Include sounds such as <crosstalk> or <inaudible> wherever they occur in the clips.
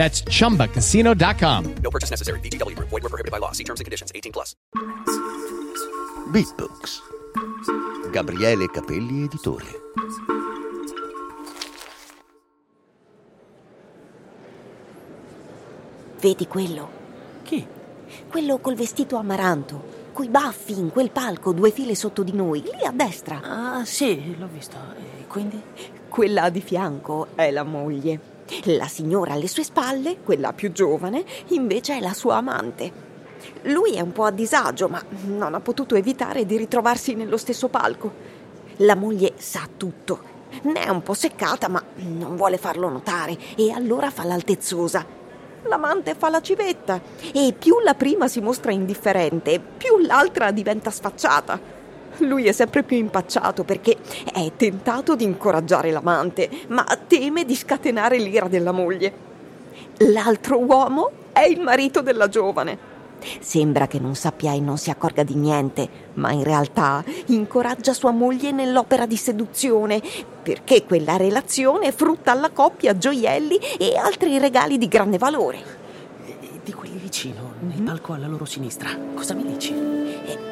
That's chumbacasino.com. No purchase necessary. VGW Group. Void were prohibited by law. See terms and conditions. 18 plus. Beatbox. Gabriele Capelli, editore. Vedi quello? Chi? Quello col vestito amaranto, coi baffi in quel palco, due file sotto di noi, lì a destra. Ah, sì, l'ho visto. E quindi? Quella di fianco è la moglie. La signora alle sue spalle, quella più giovane, invece è la sua amante. Lui è un po' a disagio, ma non ha potuto evitare di ritrovarsi nello stesso palco. La moglie sa tutto. Ne è un po' seccata, ma non vuole farlo notare e allora fa l'altezzosa. L'amante fa la civetta e più la prima si mostra indifferente, più l'altra diventa sfacciata. Lui è sempre più impacciato perché è tentato di incoraggiare l'amante, ma teme di scatenare l'ira della moglie. L'altro uomo è il marito della giovane. Sembra che non sappia e non si accorga di niente, ma in realtà incoraggia sua moglie nell'opera di seduzione, perché quella relazione frutta alla coppia gioielli e altri regali di grande valore. Di quelli vicino, nel palco alla loro sinistra, cosa mi dici?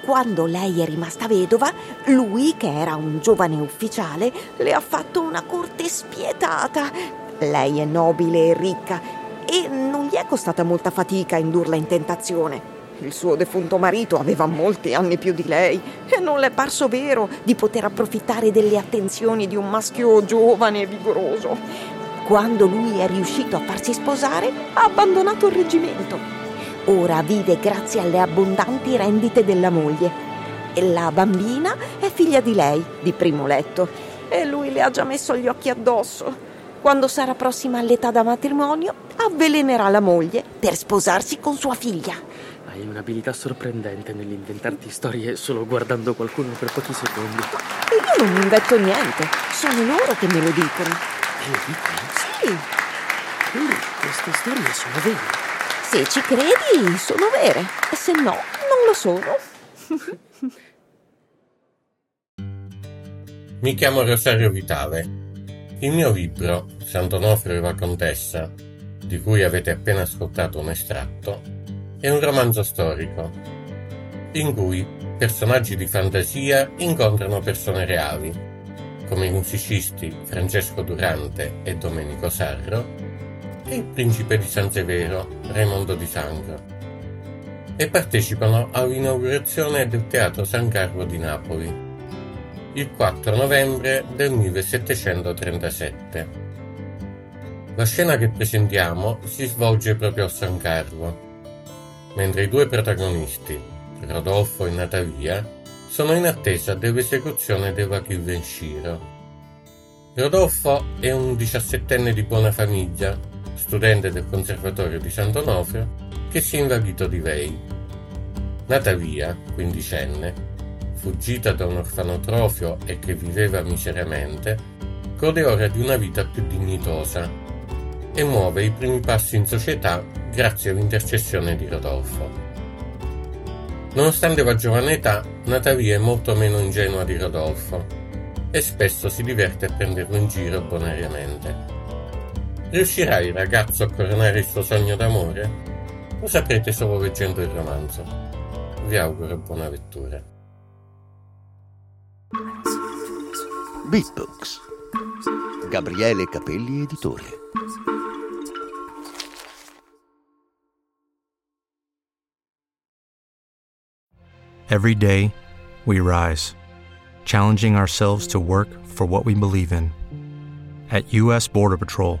Quando lei è rimasta vedova, lui, che era un giovane ufficiale, le ha fatto una corte spietata. Lei è nobile e ricca e non gli è costata molta fatica indurla in tentazione. Il suo defunto marito aveva molti anni più di lei e non le è parso vero di poter approfittare delle attenzioni di un maschio giovane e vigoroso. Quando lui è riuscito a farsi sposare, ha abbandonato il reggimento. Ora vive grazie alle abbondanti rendite della moglie. E la bambina è figlia di lei, di primo letto, e lui le ha già messo gli occhi addosso. Quando sarà prossima all'età da matrimonio, avvelenerà la moglie per sposarsi con sua figlia. Hai un'abilità sorprendente nell'inventarti storie solo guardando qualcuno per pochi secondi. E io non invento niente, sono loro che me lo dicono. E lo dicono? Sì, Quindi queste storie sono vere. Se ci credi, sono vere, se no, non lo sono. <laughs> Mi chiamo Rosario Vitale. Il mio libro, Sant'Onofrio e la Contessa, di cui avete appena ascoltato un estratto, è un romanzo storico, in cui personaggi di fantasia incontrano persone reali, come i musicisti Francesco Durante e Domenico Sarro, il principe di San Severo, Raimondo di Sangro, e partecipano all'inaugurazione del Teatro San Carlo di Napoli il 4 novembre del 1737. La scena che presentiamo si svolge proprio a San Carlo, mentre i due protagonisti, Rodolfo e Natavia, sono in attesa dell'esecuzione della Kilvenshiro. Rodolfo è un diciassettenne di buona famiglia, studente del Conservatorio di Sant'Onofrio, che si è invaghito di lei. Natavia, quindicenne, fuggita da un orfanotrofio e che viveva miseramente, gode ora di una vita più dignitosa e muove i primi passi in società grazie all'intercessione di Rodolfo. Nonostante la giovane età, Natavia è molto meno ingenua di Rodolfo e spesso si diverte a prenderlo in giro bonariamente. Riuscirà il ragazzo a coronare il suo sogno d'amore? Lo saprete solo leggendo il romanzo. Vi auguro buona lettura. Beatbox. Gabriele Capelli, editore. Every day, we rise, challenging ourselves to work for what we believe in. At U.S. Border Patrol,